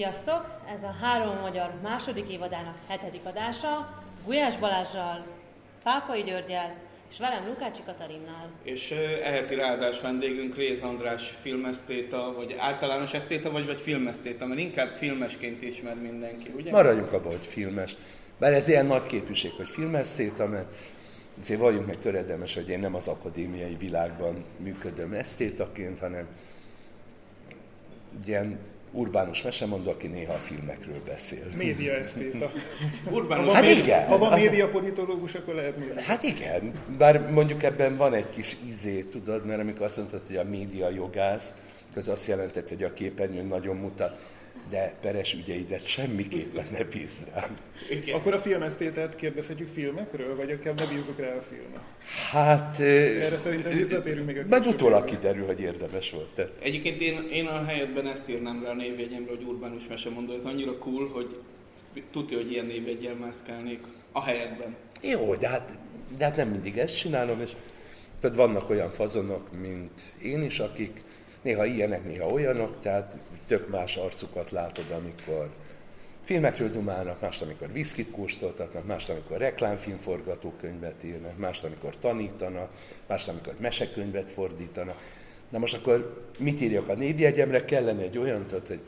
Sziasztok! Ez a Három Magyar második évadának hetedik adása. Gulyás Balázsral, Pápai Györgyel és velem Lukácsi Katarinnal. És eheti ráadás vendégünk Réz András filmesztéta, vagy általános esztéta, vagy, vagy filmesztéta, mert inkább filmesként ismer mindenki, ugye? Maradjunk abban, hogy filmes. Bár ez ilyen nagy képviség, hogy filmesztéta, mert azért valljunk meg töredemes, hogy én nem az akadémiai világban működöm esztétaként, hanem ilyen urbánus mesemondó, aki néha a filmekről beszél. Média esztéta. Urbánus. Hát igen. Ha van média politológus, akkor lehet média. Hát igen, bár mondjuk ebben van egy kis izé, tudod, mert amikor azt mondtad, hogy a média jogász, az azt jelentett, hogy a képernyőn nagyon mutat, de peres ügyeidet semmiképpen ne bízd rám. Igen. Akkor a filmesztétet kérdezhetjük filmekről, vagy akár ne bízzuk rá a filmre? Hát... Erre szerintem visszatérünk még a később. utólag kiderül, hogy érdemes volt. Te. Egyébként én, én a helyetben ezt írnám rá a névjegyemre, hogy Urbánus mesemondó. Ez annyira cool, hogy tudja, hogy ilyen névjegyen mászkálnék a helyetben. Jó, de hát, de hát nem mindig ezt csinálom, és tehát vannak olyan fazonok, mint én is, akik néha ilyenek, néha olyanok, tehát tök más arcukat látod, amikor filmekről dumálnak, mást, amikor viszkit kóstoltatnak, mást, amikor reklámfilmforgatókönyvet írnak, mást, amikor tanítanak, mást, amikor mesekönyvet fordítanak. Na most akkor mit írjak a névjegyemre? Kellene egy olyan, tudod, hogy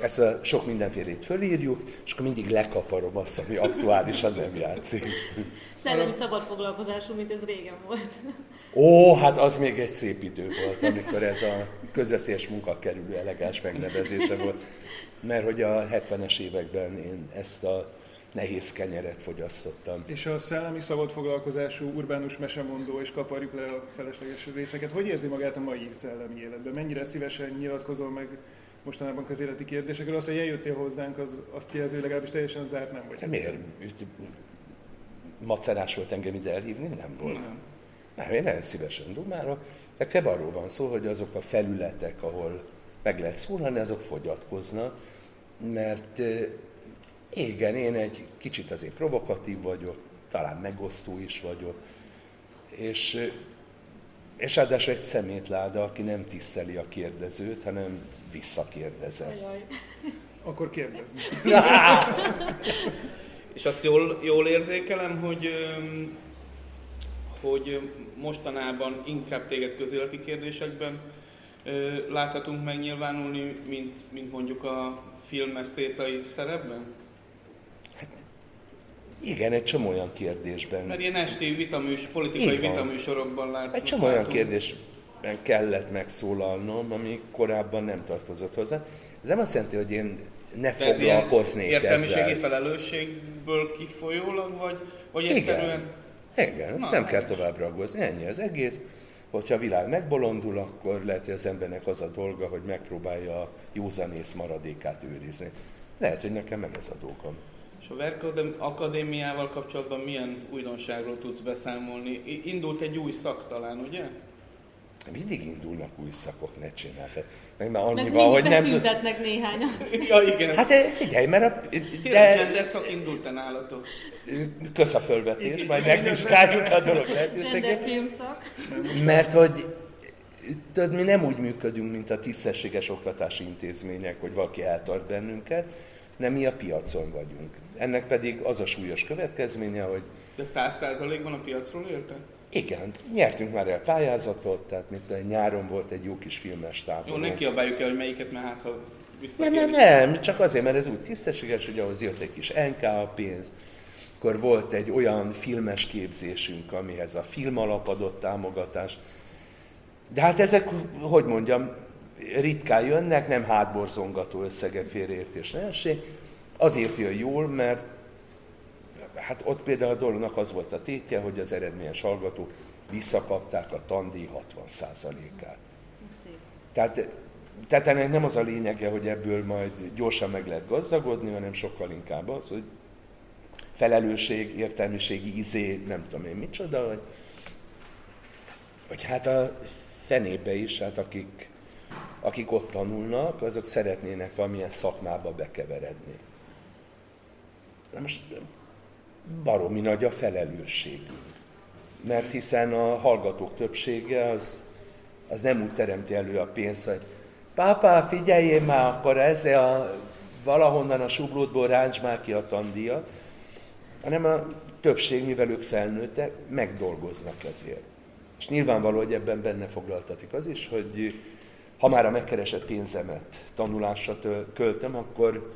ezt a sok mindenfélét fölírjuk, és akkor mindig lekaparom azt, ami aktuálisan nem játszik. Szellemi szabad foglalkozású, mint ez régen volt. Ó, hát az még egy szép idő volt, amikor ez a közveszélyes munka kerülő elegáns megnevezése volt. Mert hogy a 70-es években én ezt a nehéz kenyeret fogyasztottam. És a szellemi szabad foglalkozású urbánus mesemondó és kaparjuk le a felesleges részeket. Hogy érzi magát a mai szellemi életben? Mennyire szívesen nyilatkozol meg mostanában közéleti kérdésekről? Az, hogy eljöttél hozzánk, az azt jelzi, hogy legalábbis teljesen zárt nem vagy. De miért? Macerás volt engem ide elhívni? Nem volt. Nem. Nem, én nagyon szívesen dumálok. Legfeljebb arról van szó, hogy azok a felületek, ahol meg lehet szólalni, azok fogyatkoznak, mert igen, én egy kicsit azért provokatív vagyok, talán megosztó is vagyok, és, és ráadásul egy szemétláda, aki nem tiszteli a kérdezőt, hanem visszakérdezem. Jaj. Akkor kérdezz. És azt jól, jól érzékelem, hogy, hogy mostanában inkább téged közéleti kérdésekben láthatunk megnyilvánulni, mint, mint mondjuk a filmesztétai szerepben? Igen, egy csomó olyan kérdésben. Mert ilyen esti vitaműs, politikai vitaműsorokban látunk. Egy csomó olyan kérdésben kellett megszólalnom, ami korábban nem tartozott hozzá. Ez nem azt jelenti, hogy én ne De foglalkoznék értelmiségi ezzel. felelősségből kifolyólag, vagy, vagy Igen. egyszerűen... Igen, ezt Na, nem kell helyes. tovább ragozni, ennyi az egész. Hogyha a világ megbolondul, akkor lehet, hogy az embernek az a dolga, hogy megpróbálja a józanész maradékát őrizni. Lehet, hogy nekem meg ez a dolgom. És a Verkadem Akadémiával kapcsolatban milyen újdonságról tudsz beszámolni? Indult egy új szak talán, ugye? Mindig indulnak új szakok, ne csinálj. Meg már Meg annyi van, hogy nem... beszüntetnek néhányat. Ja, igen. Hát, eh, figyelj, mert a... Tényleg de- gender szak indult-e nálatok? Kösz a fölvetés, majd megvizsgáljuk a dolog Gender lehetőségét. Mert hogy tudod, mi nem úgy működünk, mint a tisztességes oktatási intézmények, hogy valaki eltart bennünket, nem mi a piacon vagyunk. Ennek pedig az a súlyos következménye, hogy De száz százalékban a piacról érte? Igen, nyertünk már el pályázatot, tehát mint tudom, nyáron volt egy jó kis filmes Jó, táborunk. ne kiabáljuk el, hogy melyiket, mert hát ha Nem, nem, nem, csak azért, mert ez úgy tisztességes, hogy ahhoz jött egy kis NK pénz, akkor volt egy olyan filmes képzésünk, amihez a film alap adott támogatást. De hát ezek, hogy mondjam, ritkán jönnek, nem hátborzongató összegek félreértés ne essék. Azért jön jól, mert hát ott például a dolognak az volt a tétje, hogy az eredményes hallgatók visszakapták a tandíj 60%-át. Szép. Tehát, tehát ennek nem az a lényege, hogy ebből majd gyorsan meg lehet gazdagodni, hanem sokkal inkább az, hogy felelősség, értelmiségi izé, nem tudom én micsoda, hogy, hogy hát a fenébe is, hát akik, akik ott tanulnak, azok szeretnének valamilyen szakmába bekeveredni. Na most baromi nagy a felelősségünk. Mert hiszen a hallgatók többsége az, az nem úgy teremti elő a pénzt, hogy pápá, figyeljél már, akkor ez a valahonnan a sublótból ráncs már ki a tandíja, hanem a többség, mivel ők felnőttek, megdolgoznak ezért. És nyilvánvaló, hogy ebben benne foglaltatik az is, hogy ha már a megkeresett pénzemet tanulásra költöm, akkor,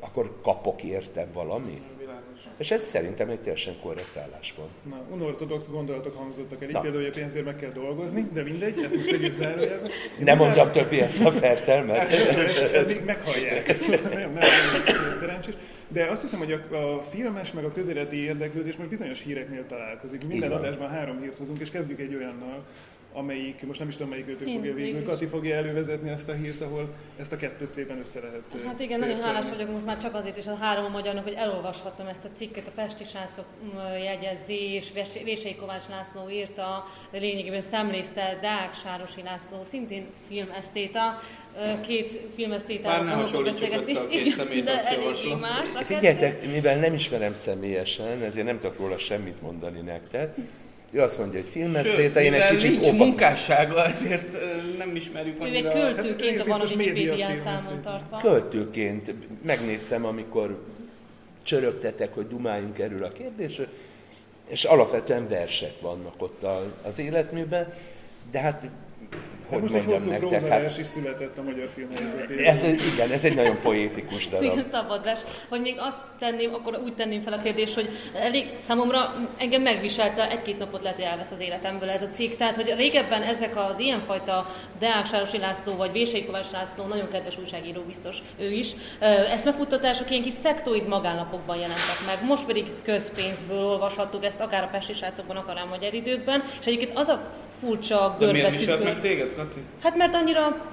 akkor kapok érte valamit. És ez szerintem egy teljesen korrekt álláspont. Na, unortodox gondolatok hangzottak el. Így például, hogy a pénzért meg kell dolgozni, de mindegy, ezt most tegyük zárójelbe. Nem mondjam többi ezt a fertelmet. Ez, még meghallják. Nem, nem szerencsés. De azt hiszem, hogy a, a filmes meg a közéleti érdeklődés most bizonyos híreknél találkozik. Minden adásban három hírt hozunk, és kezdjük egy olyannal, amelyik, most nem is tudom, melyik őtő fogja végül, Kati fogja elővezetni ezt a hírt, ahol ezt a kettőt szépen össze lehet Hát igen, nagyon hálás vagyok most már csak azért is a három a magyarnak, hogy elolvashattam ezt a cikket, a Pesti srácok jegyezi, és Vései Kovács László írta, lényegében szemlézte Deák Sárosi László, szintén filmesztéta, két filmesztétával Már ne hasonlítsuk össze a két személyt, azt javaslom. Figyeljetek, mivel nem ismerem személyesen, ezért nem tudok róla semmit mondani nektek, ő azt mondja, hogy filmesszéte, én egy kicsit nincs munkássága, ezért nem ismerjük annyira. Ő egy költőként hát, van a Wikipédián számon tartva. Költőként megnézem, amikor csörögtetek, hogy dumáljunk erről a kérdésről, és alapvetően versek vannak ott az életműben, de hát hogy most mondjam egy hosszú nektek, hát, is született a magyar filmhelyzetében. Ez, igen, ez egy nagyon poétikus darab. Igen, szabad vers. Hogy még azt tenném, akkor úgy tenném fel a kérdést, hogy elég számomra engem megviselte, egy-két napot lehet, hogy elvesz az életemből ez a cikk. Tehát, hogy régebben ezek az ilyenfajta Deák Sárosi László vagy Vései Kovács László, nagyon kedves újságíró biztos ő is, eszmefuttatások ilyen kis szektoid magánlapokban jelentek meg. Most pedig közpénzből olvashattuk ezt, akár a Pesti srácokban, akár a magyar időkben. És egyébként az a furcsa görbe De miért viselt meg téged, Kati? Hát mert annyira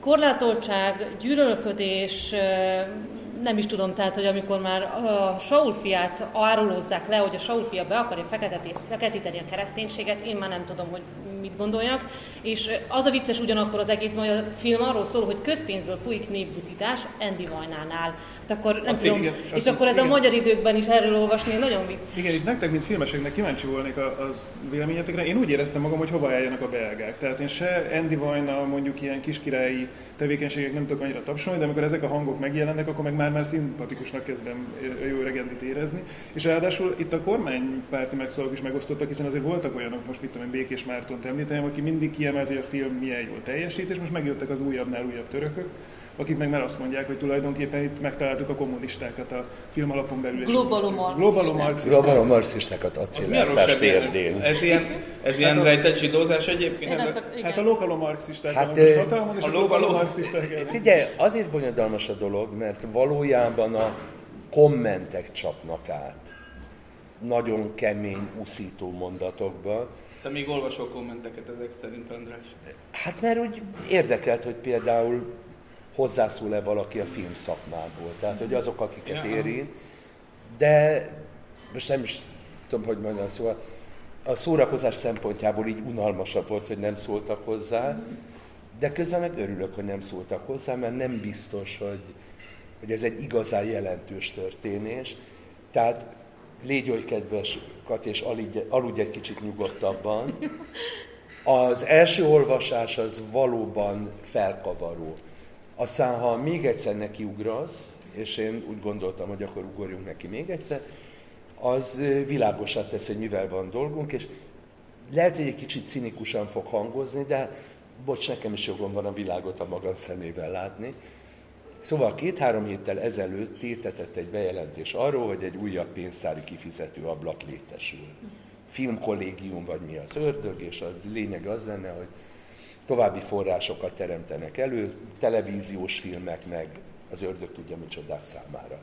korlátoltság, gyűlölködés, nem is tudom, tehát, hogy amikor már a Saul fiát árulózzák le, hogy a Saul fia be akarja feketíteni a kereszténységet, én már nem tudom, hogy mit gondoljak. És az a vicces ugyanakkor az egész, hogy a film arról szól, hogy közpénzből folyik népbutítás Andy Vajnánál. Hát akkor nem a tudom, igen, és akkor ez igen. a magyar időkben is erről olvasni nagyon vicc. Igen, itt nektek, mint filmeseknek kíváncsi volnék az véleményetekre. Én úgy éreztem magam, hogy hova álljanak a belgák. Tehát én se Andy Vajna mondjuk ilyen kiskirályi tevékenységek nem tudok annyira tapsolni, de amikor ezek a hangok megjelennek, akkor meg már-már szimpatikusnak kezdem jó regendit érezni. És ráadásul itt a kormánypárti megszólalók is megosztottak, hiszen azért voltak olyanok, most mit tudom én, Békés Mártont említeném, aki mindig kiemelt, hogy a film milyen jól teljesít, és most megjöttek az újabbnál újabb törökök, akik meg már azt mondják, hogy tulajdonképpen itt megtaláltuk a kommunistákat a film alapon belül. Globalomarxistákat acélártás térdén. Ez ilyen, ez ilyen hát rejtett zsidózás egyébként? a, hát a lokalomarxisták, hát, a hatalmon és a, a lokalomarxisták. Figyelj, azért bonyodalmas a dolog, mert valójában a kommentek csapnak át nagyon kemény, uszító mondatokba. Te még olvasol kommenteket ezek szerint, András? Hát mert úgy érdekelt, hogy például hozzászól-e valaki a film szakmából. Tehát, hogy azok, akiket ja. érint. De most nem is tudom, hogy mondjam, szóval a szórakozás szempontjából így unalmasabb volt, hogy nem szóltak hozzá, de közben meg örülök, hogy nem szóltak hozzá, mert nem biztos, hogy, hogy ez egy igazán jelentős történés. Tehát légy oly kedves, Kat, és aludj egy kicsit nyugodtabban. Az első olvasás az valóban felkavaró. Aztán, ha még egyszer nekiugrasz, és én úgy gondoltam, hogy akkor ugorjunk neki még egyszer, az világosá tesz, hogy mivel van dolgunk, és lehet, hogy egy kicsit cinikusan fog hangozni, de bocs, nekem is jogom van a világot a magam szemével látni. Szóval két-három héttel ezelőtt tétetett egy bejelentés arról, hogy egy újabb pénztári kifizető ablak létesül. Filmkollégium vagy mi az ördög, és a lényeg az lenne, hogy további forrásokat teremtenek elő, televíziós filmek, meg az ördög tudja micsodák számára.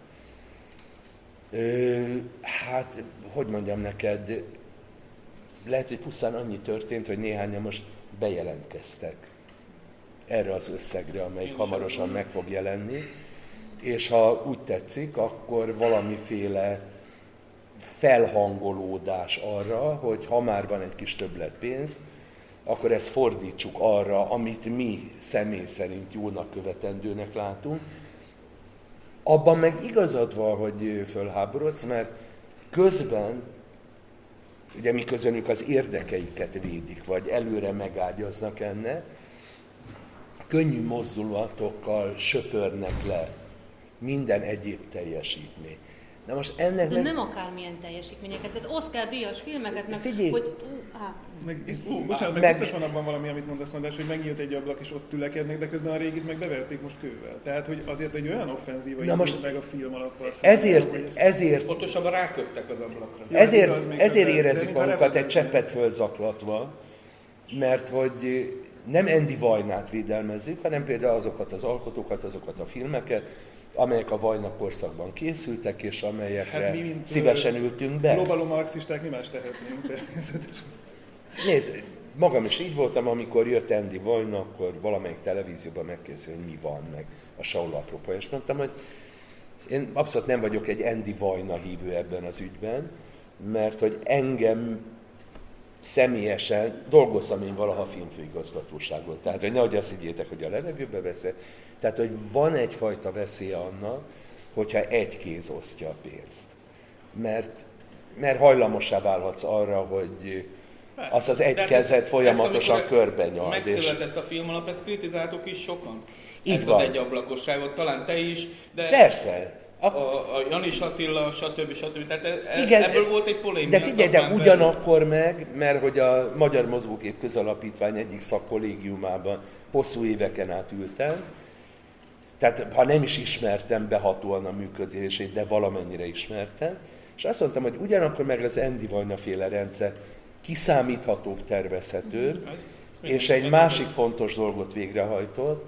Ö, hát, hogy mondjam neked, lehet, hogy pusztán annyi történt, hogy néhányan most bejelentkeztek erre az összegre, amelyik hamarosan meg fog jelenni, és ha úgy tetszik, akkor valamiféle felhangolódás arra, hogy ha már van egy kis többlet pénz, akkor ezt fordítsuk arra, amit mi személy szerint jónak követendőnek látunk. Abban meg igazad van, hogy fölháborodsz, mert közben, ugye miközben ők az érdekeiket védik, vagy előre megágyaznak ennek, könnyű mozdulatokkal söpörnek le minden egyéb teljesítmény. Na most ennek De meg... nem akármilyen teljesítményeket, tehát Oscar díjas filmeket, meg Figyelj! hogy... Á, Meg, ú, bocsánat, meg, meg- biztos van abban valami, amit mondasz, András, hogy megnyílt egy ablak, és ott tülekednek, de közben a régit meg beverték most kővel. Tehát, hogy azért egy olyan offenzíva Na most meg a film alappal. Ezért, ezért Pontosabban ráköptek az ablakra. Ezért, még ezért de- de érezzük mintha magunkat egy cseppet fölzaklatva, mert hogy nem Andy Vajnát védelmezzük, hanem például azokat az alkotókat, azokat a filmeket, amelyek a Vajna korszakban készültek, és amelyekre Hát mi, mint, szívesen ültünk be. Globaló marxisták mi más tehetnénk természetesen. Nézd, magam is így voltam, amikor jött Andy Vajna, akkor valamelyik televízióban megkérdezi, hogy mi van meg a Saul apropó, és mondtam, hogy én abszolút nem vagyok egy Andy Vajna hívő ebben az ügyben, mert hogy engem személyesen dolgoztam én valaha filmfőigazgatóságon. Tehát, hogy nehogy azt higgyétek, hogy a levegőbe veszek. Tehát, hogy van egyfajta veszélye annak, hogyha egy kéz osztja a pénzt. Mert, mert hajlamossá válhatsz arra, hogy Persze. azt az egy hát ezt- folyamatosan ezt, amikor körbe nyald. És Megszületett a film alap, ezt kritizáltuk is sokan. Így ezt van. az egyablakosságot, talán te is, de persze, a, a, Janis Attila, stb. stb. Tehát e- e- Igen, ebből volt egy polémia. De figyelj, de ugyanakkor meg, mert hogy a Magyar Mozgókép Közalapítvány egyik szakkollégiumában hosszú éveken át ültem, tehát ha nem is ismertem behatóan a működését, de valamennyire ismertem, és azt mondtam, hogy ugyanakkor meg az Andy Vajna féle rendszer kiszámíthatóbb, tervezhetőbb. Ez- és egy másik fontos dolgot végrehajtott.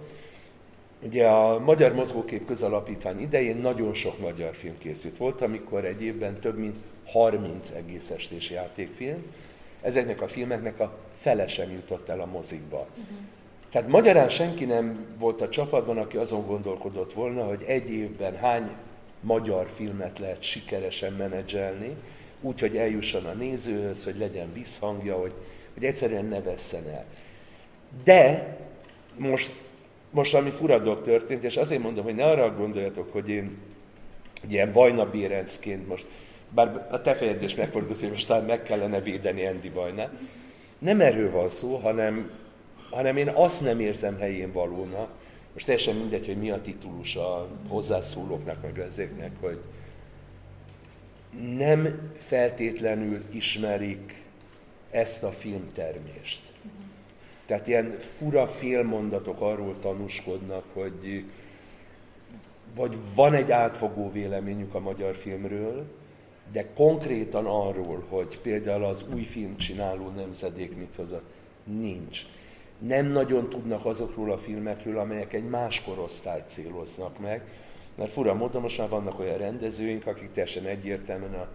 Ugye a Magyar Mozgókép Közalapítvány idején nagyon sok magyar film készült. Volt, amikor egy évben több mint 30 egész estés játékfilm. Ezeknek a filmeknek a fele sem jutott el a mozikba. Tehát magyarán senki nem volt a csapatban, aki azon gondolkodott volna, hogy egy évben hány magyar filmet lehet sikeresen menedzselni, úgy, hogy eljusson a nézőhöz, hogy legyen visszhangja, hogy, hogy egyszerűen ne vesszen el. De most, most ami fura dolog történt, és azért mondom, hogy ne arra gondoljatok, hogy én ilyen Vajna Bérencként most, bár a te fejed is megfordulsz, hogy most meg kellene védeni Andy Vajnát, nem erről van szó, hanem, hanem én azt nem érzem helyén valónak, most teljesen mindegy, hogy mi a titulus a hozzászólóknak, meg ezeknek, hogy nem feltétlenül ismerik ezt a filmtermést. Tehát ilyen fura félmondatok arról tanúskodnak, hogy vagy van egy átfogó véleményük a magyar filmről, de konkrétan arról, hogy például az új filmcsináló nemzedék mit hozott, nincs. Nem nagyon tudnak azokról a filmekről, amelyek egy más korosztályt céloznak meg, mert fura módon most már vannak olyan rendezőink, akik teljesen egyértelműen a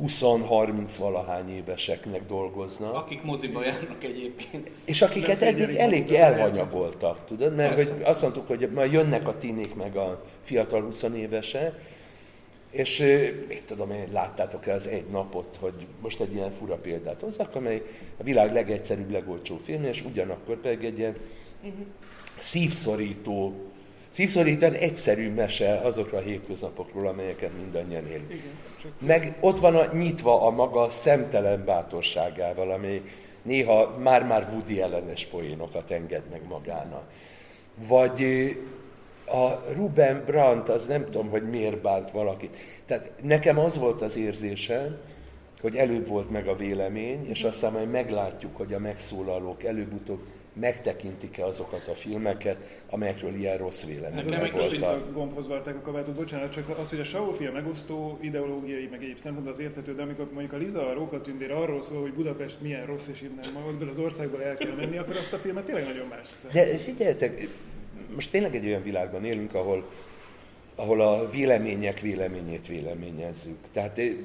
20-30 valahány éveseknek dolgoznak. Akik moziba járnak egyébként. És akiket eddig elég elhanyagoltak, tudod? Mert Persze. hogy azt mondtuk, hogy majd jönnek a tinék meg a fiatal 20 évese, és mit tudom én, láttátok el az egy napot, hogy most egy ilyen fura példát hozzak, amely a világ legegyszerűbb, legolcsóbb film, és ugyanakkor pedig egy ilyen szívszorító, szívszorítóan egyszerű mese azokról a hétköznapokról, amelyeket mindannyian élünk. Igen, Meg ott van a, nyitva a maga szemtelen bátorságával, ami néha már-már Woody ellenes poénokat enged meg magának. Vagy a Ruben Brandt, az nem tudom, hogy miért bánt valakit. Tehát nekem az volt az érzésem, hogy előbb volt meg a vélemény, és aztán majd meglátjuk, hogy a megszólalók előbb-utóbb megtekintik-e azokat a filmeket, amelyekről ilyen rossz vélemények Hát most kicsit- itt a gombhoz varták a kabátot, bocsánat, csak az, hogy a Saul fia megosztó ideológiai, meg egyéb szempontból az érthető, de amikor mondjuk a Liza a Rókatündér arról szól, hogy Budapest milyen rossz, és innen magadból az országból el kell menni, akkor azt a filmet tényleg nagyon más. De figyeljetek, most tényleg egy olyan világban élünk, ahol, ahol a vélemények véleményét véleményezzük. Tehát én,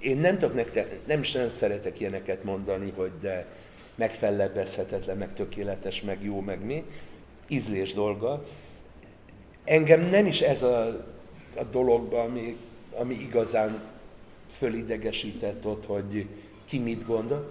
én nem tudok nektek, nem is nagyon szeretek ilyeneket mondani, hogy de megfellebbezhetetlen, meg tökéletes, meg jó, meg mi. Ízlés dolga. Engem nem is ez a, a dologban, ami, ami igazán fölidegesített ott, hogy ki mit gondol.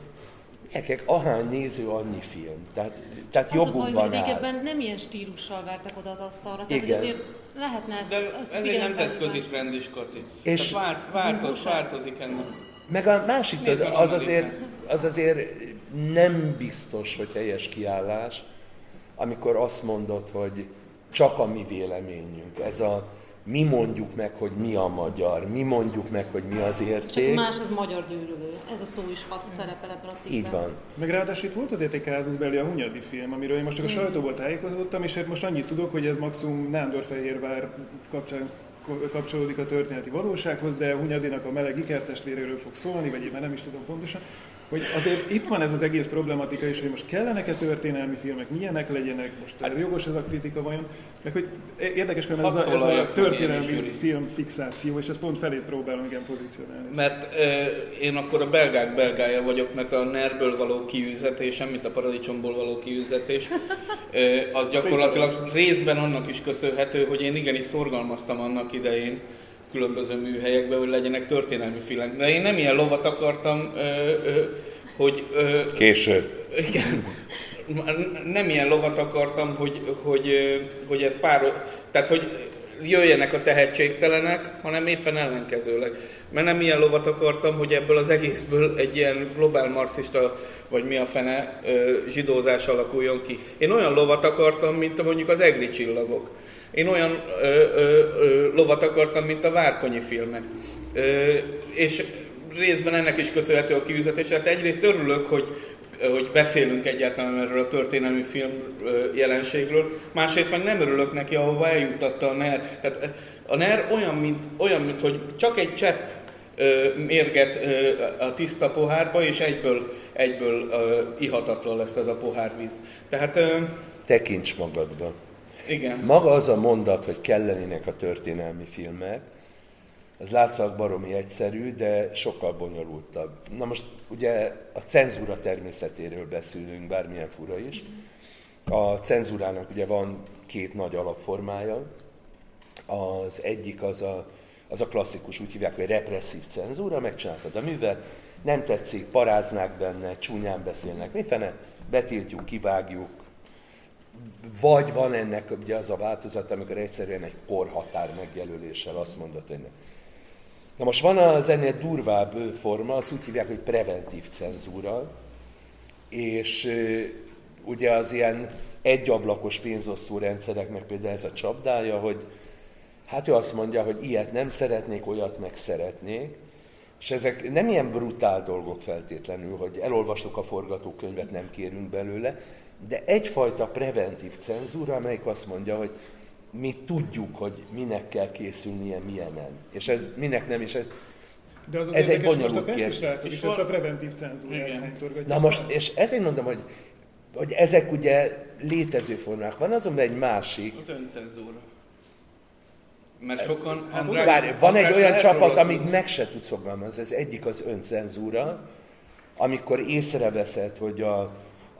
Gyerekek, ahány néző, annyi film. Tehát, tehát Az hogy áll. régebben nem ilyen stílussal vertek oda az asztalra, tehát hogy Igen. azért lehetne ezt, De ezt ez egy nemzetközi trend is, Kati. És- vált, változ, változik ennek. Meg a másik, az, az, azért, az azért nem biztos, hogy helyes kiállás, amikor azt mondod, hogy csak a mi véleményünk. Ez a mi mondjuk meg, hogy mi a magyar, mi mondjuk meg, hogy mi az érték. Csak más az magyar gyűlölő. Ez a szó is azt szerepel ebben a cikkben. Így van. Meg ráadásul itt volt azért egy kázus belé a Hunyadi film, amiről én most csak a sajtóból tájékozódtam, és hát most annyit tudok, hogy ez maximum Nándorfehérvár kapcsán kapcsolódik a történeti valósághoz, de Hunyadinak a meleg ikertestvéréről fog szólni, vagy én már nem is tudom pontosan hogy azért itt van ez az egész problematika is, hogy most kellenek-e történelmi filmek, milyenek legyenek, most hát, jogos ez a kritika vajon, meg hogy érdekes, hogy ez, a, ez a történelmi film fixáció, és ezt pont felé próbálom igen pozícionálni. Mert e, én akkor a belgák belgája vagyok, mert a nerből való kiüzetés, mint a paradicsomból való kiüzetés, e, az gyakorlatilag részben annak is köszönhető, hogy én igenis szorgalmaztam annak idején, különböző műhelyekben, hogy legyenek történelmi filmek. De én nem ilyen lovat akartam, ö, ö, hogy... Ö, Később. Igen. Nem ilyen lovat akartam, hogy, hogy, hogy ez pár... Tehát, hogy jöjjenek a tehetségtelenek, hanem éppen ellenkezőleg. Mert nem ilyen lovat akartam, hogy ebből az egészből egy ilyen globál marxista, vagy mi a fene, zsidózás alakuljon ki. Én olyan lovat akartam, mint mondjuk az egri csillagok én olyan ö, ö, ö, lovat akartam, mint a Várkonyi filmek. Ö, és részben ennek is köszönhető a kiüzetés. Tehát egyrészt örülök, hogy, hogy beszélünk egyáltalán erről a történelmi film jelenségről, másrészt meg nem örülök neki, ahova eljutatta a NER. Tehát a NER olyan, mint, olyan, mint hogy csak egy csepp mérget a tiszta pohárba, és egyből, egyből ihatatlan lesz ez a pohárvíz. Tehát... Tekints magadba. Igen. Maga az a mondat, hogy kellenének a történelmi filmek, az látszak baromi egyszerű, de sokkal bonyolultabb. Na most ugye a cenzúra természetéről beszélünk, bármilyen fura is. A cenzúrának ugye van két nagy alapformája. Az egyik az a, az a klasszikus, úgy hívják, hogy represszív cenzúra, megcsináltad a művet, nem tetszik, paráznák benne, csúnyán beszélnek, mi fene, betiltjuk, kivágjuk, vagy van ennek ugye az a változat, amikor egyszerűen egy korhatár megjelöléssel azt mondod, nem. Na most van az ennél durvább forma, azt úgy hívják, hogy preventív cenzúra, és ugye az ilyen egyablakos pénzosztó rendszereknek például ez a csapdája, hogy hát ő azt mondja, hogy ilyet nem szeretnék, olyat meg szeretnék, és ezek nem ilyen brutál dolgok feltétlenül, hogy elolvastuk a forgatókönyvet, nem kérünk belőle, de egyfajta preventív cenzúra, amelyik azt mondja, hogy mi tudjuk, hogy minek kell készülnie, milyenen. És ez minek nem, és ez, de az az ez egy bonyolult a kérdés. És ezt a preventív cenzúrát Na most, és ezért mondom, hogy, hogy ezek ugye létező formák. Van azonban egy másik. Az öncenzúra. Mert sokan... Hát, András, bár van András egy olyan csapat, amit meg se tudsz fogalmazni. Ez egyik az öncenzúra, amikor észreveszed, hogy a,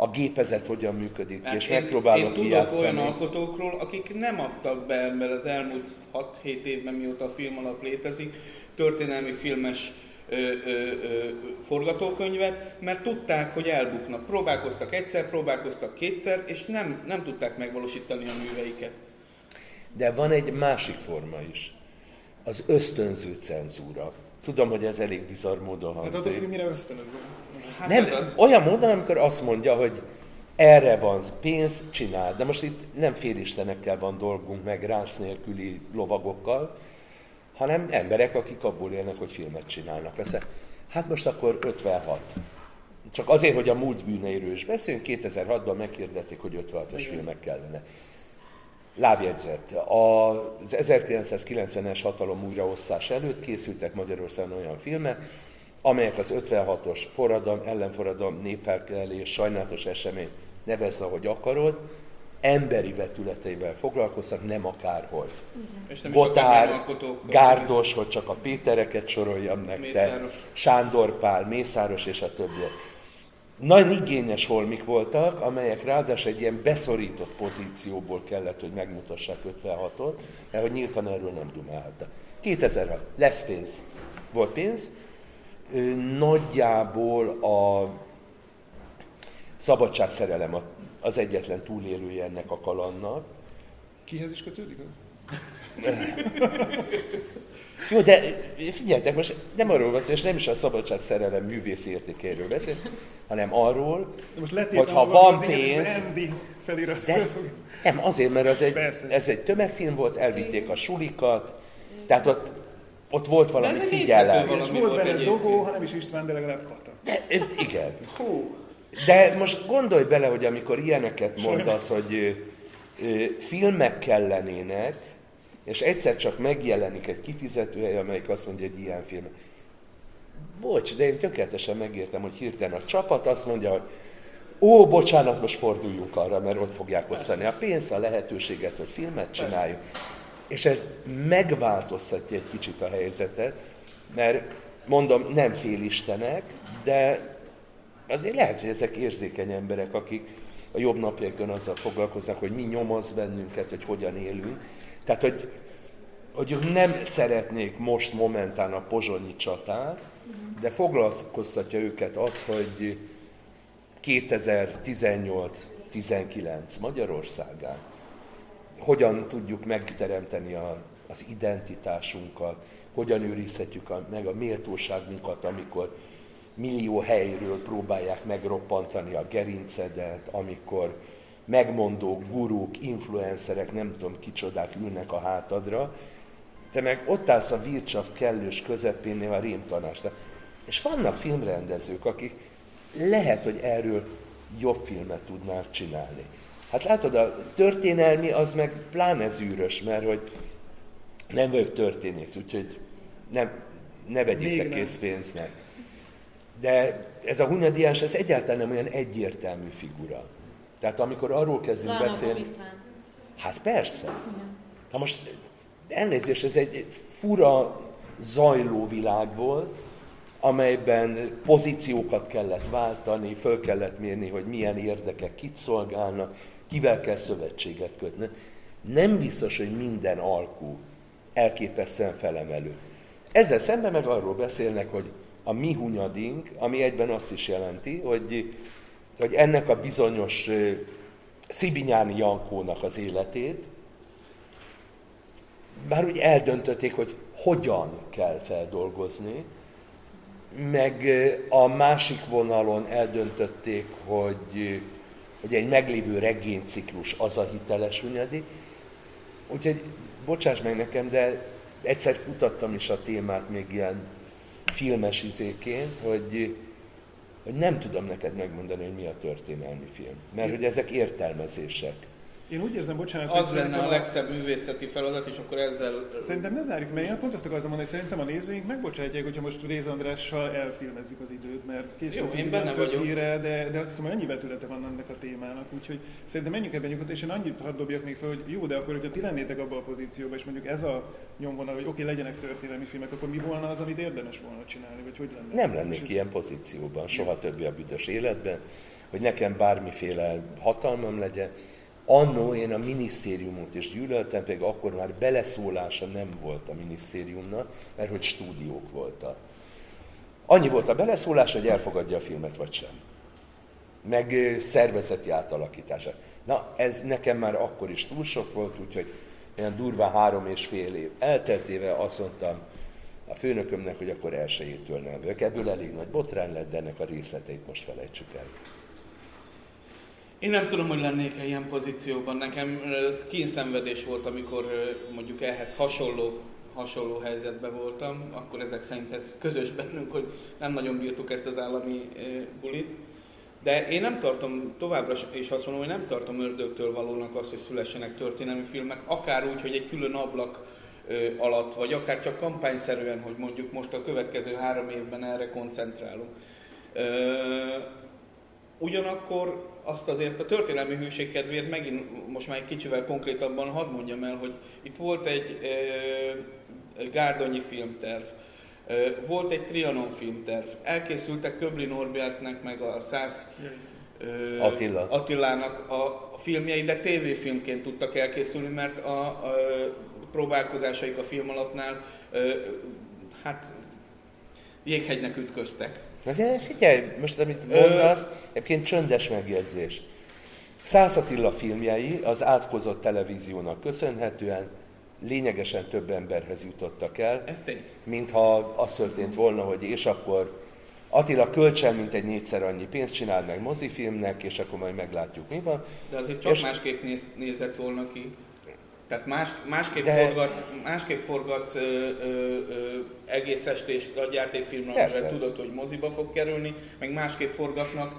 a gépezet hogyan működik, hát és én, megpróbálod Én tudok olyan alkotókról, akik nem adtak be, mert az elmúlt 6-7 évben, mióta a film alap létezik, történelmi filmes ö, ö, ö, forgatókönyvet, mert tudták, hogy elbuknak. Próbálkoztak egyszer, próbálkoztak kétszer, és nem, nem tudták megvalósítani a műveiket. De van egy másik forma is. Az ösztönző cenzúra. Tudom, hogy ez elég bizarr módon hangzik. Hát attól hogy mire ösztönöz? Hát nem, az... olyan módon, amikor azt mondja, hogy erre van pénz, csinál. De most itt nem félistenekkel van dolgunk, meg rász nélküli lovagokkal, hanem emberek, akik abból élnek, hogy filmet csinálnak. Persze, hát most akkor 56. Csak azért, hogy a múlt bűneiről is beszélünk, 2006-ban megkérdették, hogy 56-os filmek kellene. Lábjegyzet. Az 1990-es hatalom újraosztás előtt készültek Magyarországon olyan filmek, amelyek az 56-os forradalom, ellenforradalom, népfelkelés, sajnálatos esemény, nevezze, ahogy akarod, emberi vetületeivel foglalkoztak, nem akárhol. És nem Botár, Gárdos, hogy csak a Pétereket soroljam nektek, Mészáros. Sándor Pál, Mészáros és a többi. Nagyon igényes holmik voltak, amelyek ráadásul egy ilyen beszorított pozícióból kellett, hogy megmutassák 56-ot, mert hogy nyíltan erről nem dumáltak. 2006. Lesz pénz. Volt pénz, nagyjából a szabadságszerelem az egyetlen túlélője ennek a kalannak. Kihez is kötődik? Jó, de figyeljetek, most nem arról szó, és nem is a szabadság szerelem művész értékéről beszél, hanem arról, De most hogy ha van pénz, felirat. de nem, azért, mert az egy, Persze. ez egy tömegfilm volt, elvitték a sulikat, tehát ott, ott volt valami ez egy figyelem. nézhető És valami volt volt benne. Dogó, ha nem is István, de legalább Kata. De, igen. Hú, De most gondolj bele, hogy amikor ilyeneket mondasz, hogy ö, ö, filmek kellenének, és egyszer csak megjelenik egy kifizetőhely, amelyik azt mondja, hogy ilyen film. Bocs, de én tökéletesen megértem, hogy hirtelen a csapat azt mondja, hogy ó, bocsánat, most forduljunk arra, mert ott fogják osztani a pénzt, a lehetőséget, hogy filmet csináljuk. És ez megváltoztatja egy kicsit a helyzetet, mert mondom, nem félistenek, de azért lehet, hogy ezek érzékeny emberek, akik a jobb napjaikon azzal foglalkoznak, hogy mi nyomoz bennünket, hogy hogyan élünk. Tehát, hogy, hogy nem szeretnék most momentán a pozsonyi csatát, de foglalkoztatja őket az, hogy 2018-19 Magyarországán hogyan tudjuk megteremteni a, az identitásunkat, hogyan őrizhetjük a, meg a méltóságunkat, amikor millió helyről próbálják megroppantani a gerincedet, amikor megmondók, gurúk, influencerek, nem tudom kicsodák ülnek a hátadra, te meg ott állsz a Wirtschaft kellős közepénél a rémtanásnál. És vannak filmrendezők, akik lehet, hogy erről jobb filmet tudnák csinálni. Hát látod, a történelmi az meg pláne zűrös, mert hogy nem vagyok történész, úgyhogy nem, ne vegyétek készpénznek. De ez a Hunyadiás, ez egyáltalán nem olyan egyértelmű figura. Tehát amikor arról kezdünk Lánokon beszélni... Hát persze. Na most elnézést, ez egy fura zajló világ volt, amelyben pozíciókat kellett váltani, föl kellett mérni, hogy milyen érdekek kit szolgálnak, kivel kell szövetséget kötni. Nem biztos, hogy minden alkú elképesztően felemelő. Ezzel szemben meg arról beszélnek, hogy a mi hunyadink, ami egyben azt is jelenti, hogy, hogy ennek a bizonyos Szibinyáni Jankónak az életét, már úgy eldöntötték, hogy hogyan kell feldolgozni, meg a másik vonalon eldöntötték, hogy, hogy egy meglévő regényciklus az a hiteles hunyadi. Úgyhogy bocsáss meg nekem, de egyszer kutattam is a témát még ilyen filmes izéként, hogy, hogy nem tudom neked megmondani, hogy mi a történelmi film. Mert hogy ezek értelmezések. Én úgy érzem, bocsánat, az hogy lenne a legszebb művészeti feladat, és akkor ezzel... Szerintem ne zárjuk, mert én pont azt akartam mondani, hogy szerintem a nézőink megbocsátják, hogyha most Réz Andrással elfilmezzük az időt, mert később Jó, én benne vagyok. híre, de, de azt hiszem, hogy annyi vetülete van ennek a témának, úgyhogy szerintem menjünk ebben nyugodtan, és én annyit hadd dobjak még fel, hogy jó, de akkor, hogyha ti lennétek abban a pozícióban, és mondjuk ez a nyomvonal, hogy oké, legyenek történelmi filmek, akkor mi volna az, amit érdemes volna csinálni, vagy hogy lenne? Nem lennék ilyen pozícióban, soha többé a büdös életben, hogy nekem bármiféle hatalmam legyen. Annó én a minisztériumot is gyűlöltem, pedig akkor már beleszólása nem volt a minisztériumnak, mert hogy stúdiók voltak. Annyi volt a beleszólás, hogy elfogadja a filmet, vagy sem. Meg szervezeti átalakítása. Na, ez nekem már akkor is túl sok volt, úgyhogy olyan durván három és fél év elteltével azt mondtam a főnökömnek, hogy akkor elsőjétől nem vagyok. Ebből elég nagy botrány lett, de ennek a részleteit most felejtsük el. Én nem tudom, hogy lennék-e ilyen pozícióban. Nekem ez kínszenvedés volt, amikor mondjuk ehhez hasonló, hasonló helyzetben voltam. Akkor ezek szerint ez közös bennünk, hogy nem nagyon bírtuk ezt az állami bulit. De én nem tartom, továbbra is azt mondom, hogy nem tartom ördögtől valónak azt, hogy szülessenek történelmi filmek, akár úgy, hogy egy külön ablak alatt, vagy akár csak kampányszerűen, hogy mondjuk most a következő három évben erre koncentrálunk. Ugyanakkor azt azért a történelmi hőség kedvéért megint most már egy kicsivel konkrétabban hadd mondjam el, hogy itt volt egy e, Gárdonyi filmterv, e, volt egy Trianon filmterv, elkészültek Köbli Norbertnek meg a 100 e, Attila. Attilának a, a filmjei, de tévéfilmként tudtak elkészülni, mert a, a próbálkozásaik a film alapnál e, hát jéghegynek ütköztek. Na de figyelj, most amit mondasz, egyébként csöndes megjegyzés. Szász Attila filmjei az átkozott televíziónak köszönhetően lényegesen több emberhez jutottak el, mintha az történt volna, hogy és akkor Attila költsen, mint egy négyszer annyi pénzt, csináld meg mozifilmnek, és akkor majd meglátjuk, mi van. De azért csak És- másképp néz, nézett volna ki. Tehát más, másképp, De- forgatsz, másképp forgatsz ö, ö, ö, egész estést agyjátékfilmre, Persze. amivel tudod, hogy moziba fog kerülni, meg másképp forgatnak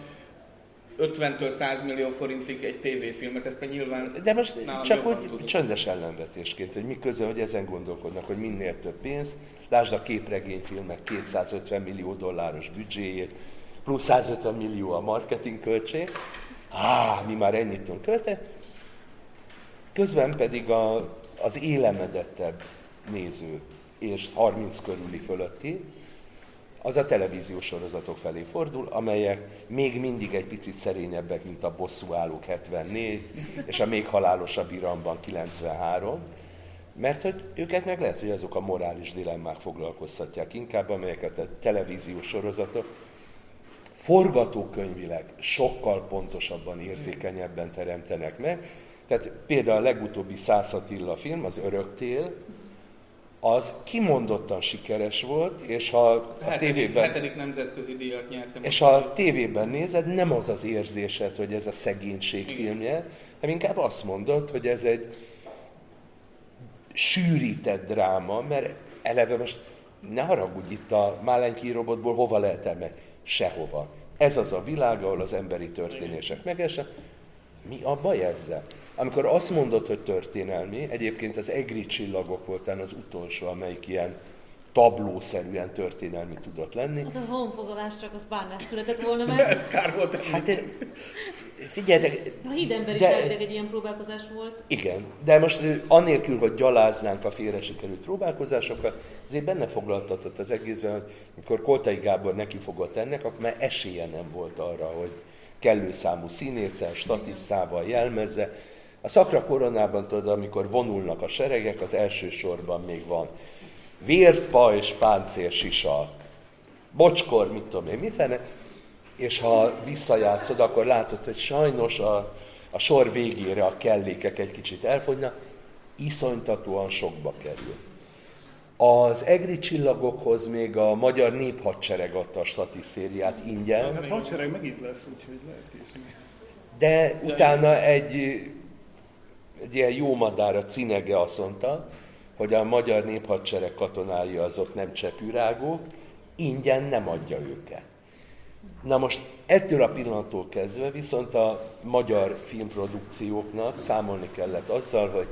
50-től 100 millió forintig egy tévéfilmet, ezt te nyilván De most csak úgy tudod. csöndes ellenvetésként, hogy mi közül, hogy ezen gondolkodnak, hogy minél több pénz, lásd a képregényfilmek 250 millió dolláros büdzséjét, plusz 150 millió a marketing költség, á, mi már ennyit tudunk költeni, közben pedig a, az élemedettebb néző és 30 körüli fölötti, az a televíziós sorozatok felé fordul, amelyek még mindig egy picit szerényebbek, mint a bosszúállók 74, és a még halálosabb iramban 93, mert hogy őket meg lehet, hogy azok a morális dilemmák foglalkoztatják inkább, amelyeket a televíziós sorozatok forgatókönyvileg sokkal pontosabban, érzékenyebben teremtenek meg. Tehát például a legutóbbi Szász Attila film, az Öröktél, az kimondottan sikeres volt, és ha a hetedik, tévében, hetedik nemzetközi díjat nyertem. és ha a tévében nézed, nem az az érzésed, hogy ez a szegénység filmje, hanem inkább azt mondod, hogy ez egy sűrített dráma, mert eleve most ne haragudj, itt a Málenki robotból hova lehet elmenni? Sehova. Ez az a világ, ahol az emberi történések megesnek. Mi a baj ezzel? Amikor azt mondod, hogy történelmi, egyébként az Egri csillagok volt talán az utolsó, amelyik ilyen tablószerűen történelmi tudott lenni. Hát a honfoglalás csak az bánás született volna meg. Ez kár volt. Hát figyeljetek, A hídember is De- elvileg egy ilyen próbálkozás volt. Igen, de most ö, annélkül, hogy gyaláznánk a félre sikerült próbálkozásokat, azért benne foglaltatott az egészben, hogy amikor Koltai Gábor nekifogott ennek, akkor már esélye nem volt arra, hogy kellő számú színészen, statisztával jelmezze. A szakra koronában tudod, amikor vonulnak a seregek, az első sorban még van vért, pajzs, páncél, sisak, bocskor, mit tudom én, mifene, és ha visszajátszod, akkor látod, hogy sajnos a, a sor végére a kellékek egy kicsit elfogynak, iszonytatóan sokba kerül. Az egri csillagokhoz még a magyar néphadsereg adta a statisztériát ingyen, Hát hadsereg meg itt lesz, úgyhogy lehet készülni. de utána egy, egy ilyen jó madár, a Cinege azt mondta, hogy a magyar néphadsereg katonái azok nem csepürágók, ingyen nem adja őket. Na most ettől a pillanattól kezdve viszont a magyar filmprodukcióknak számolni kellett azzal, hogy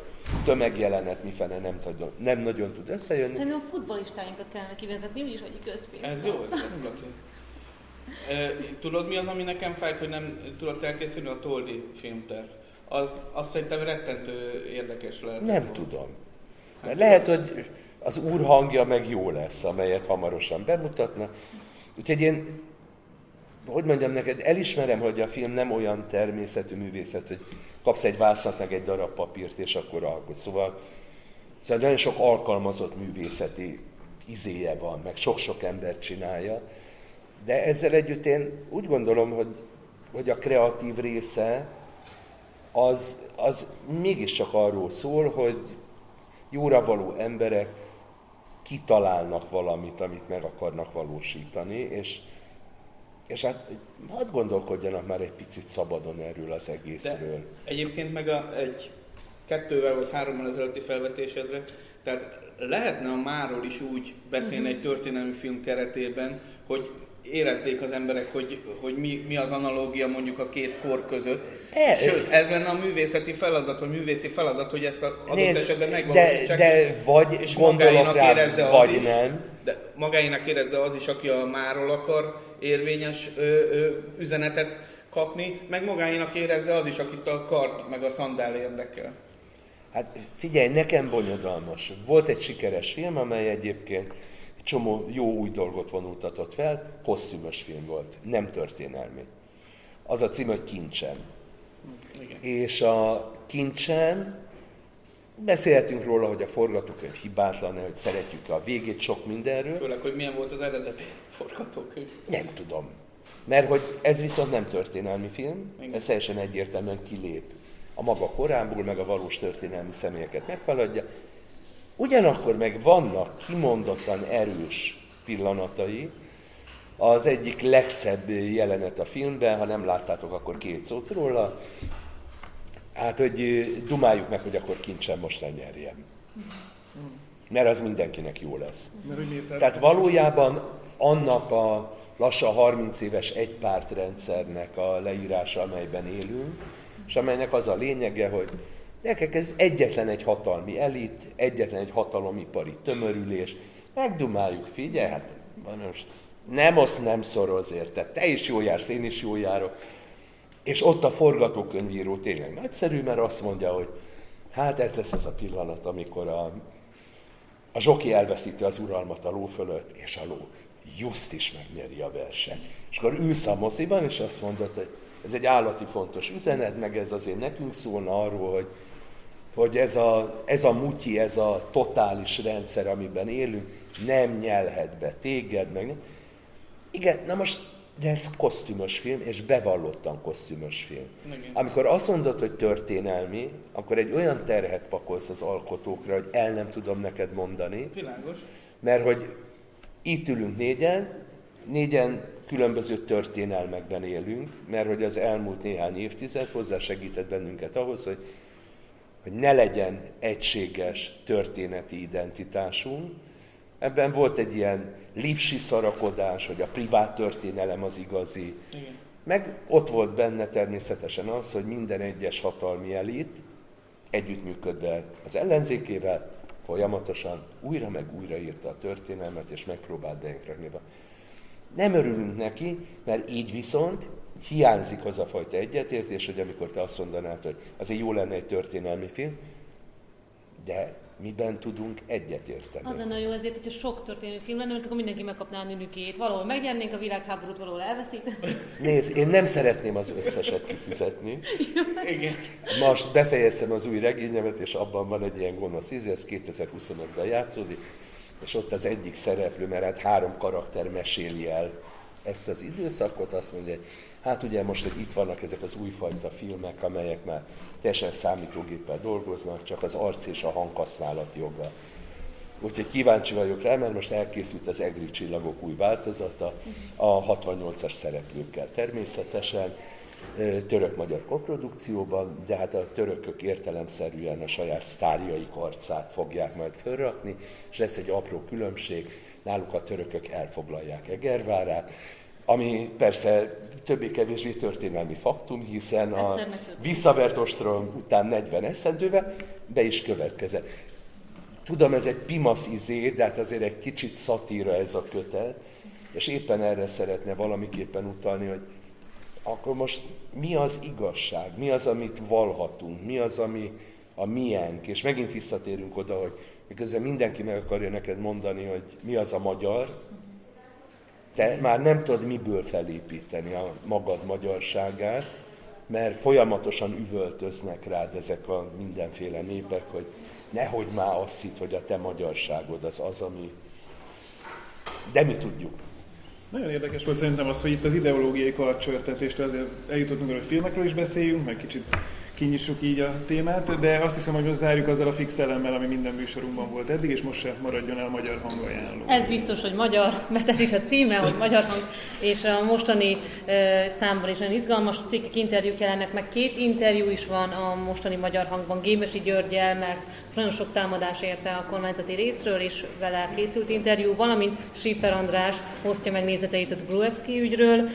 tömegjelenet mifene nem, tud, nem nagyon tud összejönni. Szerintem a futballistáinkat kellene kivezetni, úgyis annyi közpénz. Ez jó, ez Tudod mi az, ami nekem fájt, hogy nem tudott elkészülni a Toldi filmterv? Az, azt szerintem rettentő érdekes lehet. Nem tudom. Mert lehet, hogy az úr hangja meg jó lesz, amelyet hamarosan bemutatna. Úgyhogy én, hogy mondjam neked, elismerem, hogy a film nem olyan természetű művészet, hogy kapsz egy meg egy darab papírt, és akkor alkotsz. Szóval, szóval nagyon sok alkalmazott művészeti izéje van, meg sok-sok ember csinálja. De ezzel együtt én úgy gondolom, hogy, hogy a kreatív része az, az mégiscsak arról szól, hogy jóra való emberek kitalálnak valamit, amit meg akarnak valósítani, és, és hát hadd gondolkodjanak már egy picit szabadon erről az egészről. De egyébként meg a, egy kettővel vagy hárommal ezelőtti felvetésedre, tehát lehetne a máról is úgy beszélni egy történelmi film keretében, hogy érezzék az emberek, hogy, hogy mi, mi az analógia mondjuk a két kor között. E- Sőt, ez lenne a művészeti feladat, vagy művészi feladat, hogy ezt a adott Nézd, esetben de, megvalósítsák. de és- vagy és gondolok magáénak rá, érezze az vagy is, nem. De magáénak érezze az is, aki a máról akar érvényes ö, ö, üzenetet kapni, meg magáénak érezze az is, akit a kart meg a szandál érdekel. Hát figyelj, nekem bonyodalmas. Volt egy sikeres film, amely egyébként egy csomó jó új dolgot vonultatott fel, kosztümös film volt, nem történelmi. Az a cím, hogy Kincsen. Igen. És a Kincsen beszélhetünk róla, hogy a forgatókönyv hibátlan, hogy szeretjük a végét sok mindenről. Főleg, hogy milyen volt az eredeti forgatókönyv. Nem tudom. Mert hogy ez viszont nem történelmi film, Igen. ez teljesen egyértelműen kilép a maga korából, meg a valós történelmi személyeket meghaladja. Ugyanakkor meg vannak kimondottan erős pillanatai, az egyik legszebb jelenet a filmben, ha nem láttátok, akkor két szót róla. Hát, hogy dumáljuk meg, hogy akkor kincsen most lenyerjem. Mert az mindenkinek jó lesz. Tehát valójában annak a lassan 30 éves egypártrendszernek a leírása, amelyben élünk, és amelynek az a lényege, hogy nekek ez egyetlen egy hatalmi elit, egyetlen egy hatalomipari tömörülés, megdumáljuk, figyelj, hát most nem osz, nem szoroz érted, te is jó jársz, én is jó járok. És ott a forgatókönyvíró tényleg nagyszerű, mert azt mondja, hogy hát ez lesz ez a pillanat, amikor a, a zsoki elveszíti az uralmat a ló fölött, és a ló just is megnyeri a versenyt. És akkor ülsz a moziban, és azt mondod, hogy ez egy állati fontos üzenet, meg ez azért nekünk szólna arról, hogy, hogy ez, a, ez a mutyi, ez a totális rendszer, amiben élünk, nem nyelhet be téged, meg nem. Igen, na most, de ez kosztümös film, és bevallottan kosztümös film. Igen. Amikor azt mondod, hogy történelmi, akkor egy olyan terhet pakolsz az alkotókra, hogy el nem tudom neked mondani. Világos. Mert hogy itt ülünk négyen, négyen különböző történelmekben élünk, mert hogy az elmúlt néhány évtized hozzá segített bennünket ahhoz, hogy, hogy ne legyen egységes történeti identitásunk, Ebben volt egy ilyen lipsi szarakodás, hogy a privát történelem az igazi. Igen. Meg ott volt benne természetesen az, hogy minden egyes hatalmi elit együttműködve az ellenzékével folyamatosan újra meg újra írta a történelmet, és megpróbált beengedni. Nem örülünk neki, mert így viszont hiányzik az a fajta egyetértés, hogy amikor te azt mondanád, hogy azért jó lenne egy történelmi film, de miben tudunk egyetérteni. Az lenne jó ezért, hogyha sok történelmi film lenne, mert akkor mindenki megkapná a nőnükét. Valahol megnyernénk a világháborút, valahol elveszítenénk. Nézd, én nem szeretném az összeset kifizetni. Igen. Most befejeztem az új regényemet, és abban van egy ilyen gonosz íz, ez 2025-ben játszódik, és ott az egyik szereplő, mert hát három karakter meséli el ezt az időszakot, azt mondja, hogy hát ugye most hogy itt vannak ezek az újfajta filmek, amelyek már teljesen számítógéppel dolgoznak, csak az arc és a hanghasználat joga. Úgyhogy kíváncsi vagyok rá, mert most elkészült az Egri csillagok új változata, a 68-as szereplőkkel természetesen, török-magyar koprodukcióban, de hát a törökök értelemszerűen a saját sztárjaik arcát fogják majd felrakni, és lesz egy apró különbség, náluk a törökök elfoglalják Egervárát, ami persze többé-kevésbé történelmi faktum, hiszen a visszavert ostrom után 40 eszendővel be is következett. Tudom, ez egy pimasz izé, de hát azért egy kicsit szatíra ez a kötet, és éppen erre szeretne valamiképpen utalni, hogy akkor most mi az igazság, mi az, amit valhatunk, mi az, ami a miénk, és megint visszatérünk oda, hogy miközben mindenki meg akarja neked mondani, hogy mi az a magyar, te már nem tudod miből felépíteni a magad magyarságát, mert folyamatosan üvöltöznek rád ezek a mindenféle népek, hogy nehogy már azt hitt, hogy a te magyarságod az az, ami... De mi tudjuk. Nagyon érdekes volt szerintem az, hogy itt az ideológiai karcsörtetést azért eljutottunk, hogy filmekről is beszéljünk, meg kicsit kinyissuk így a témát, de azt hiszem, hogy zárjuk azzal a fix elemmel, ami minden műsorunkban volt eddig, és most se maradjon el magyar hangajánló. Ez biztos, hogy magyar, mert ez is a címe, hogy magyar hang, és a mostani uh, számban is nagyon izgalmas cikkek, interjúk jelennek, meg. Két interjú is van a mostani magyar hangban. Gémesi Györgyel, mert nagyon sok támadás érte a kormányzati részről, és vele készült interjú, valamint Schiffer András hoztja meg nézeteit a Gruevski ügyről,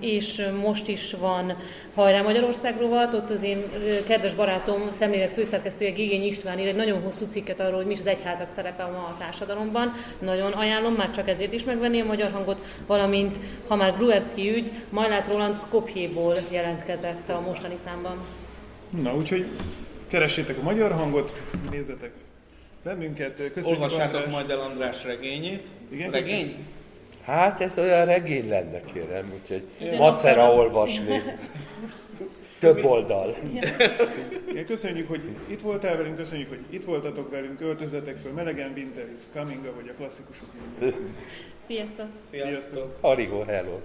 és most is van Hajrá Magyarország rovat, ott az én kedves barátom, szemlélet főszerkesztője Gigény István ír egy nagyon hosszú cikket arról, hogy mi is az egyházak szerepe a társadalomban. Nagyon ajánlom, már csak ezért is megvenni a magyar hangot, valamint ha már Gruevski ügy, Majlát Roland Skopjéból jelentkezett a mostani számban. Na, úgyhogy keressétek a magyar hangot, nézzetek bennünket. Köszönjük Olvassátok András. majd el András regényét. Igen, Regény? Köszönjük. Hát ez olyan regény lenne, kérem, úgyhogy macera olvasni. Több oldal. Ja, köszönjük, hogy itt voltál velünk, köszönjük, hogy itt voltatok velünk, öltözzetek föl melegen, winter is coming, vagy a klasszikusok. Sziasztok! Sziasztok! Harigo, hello!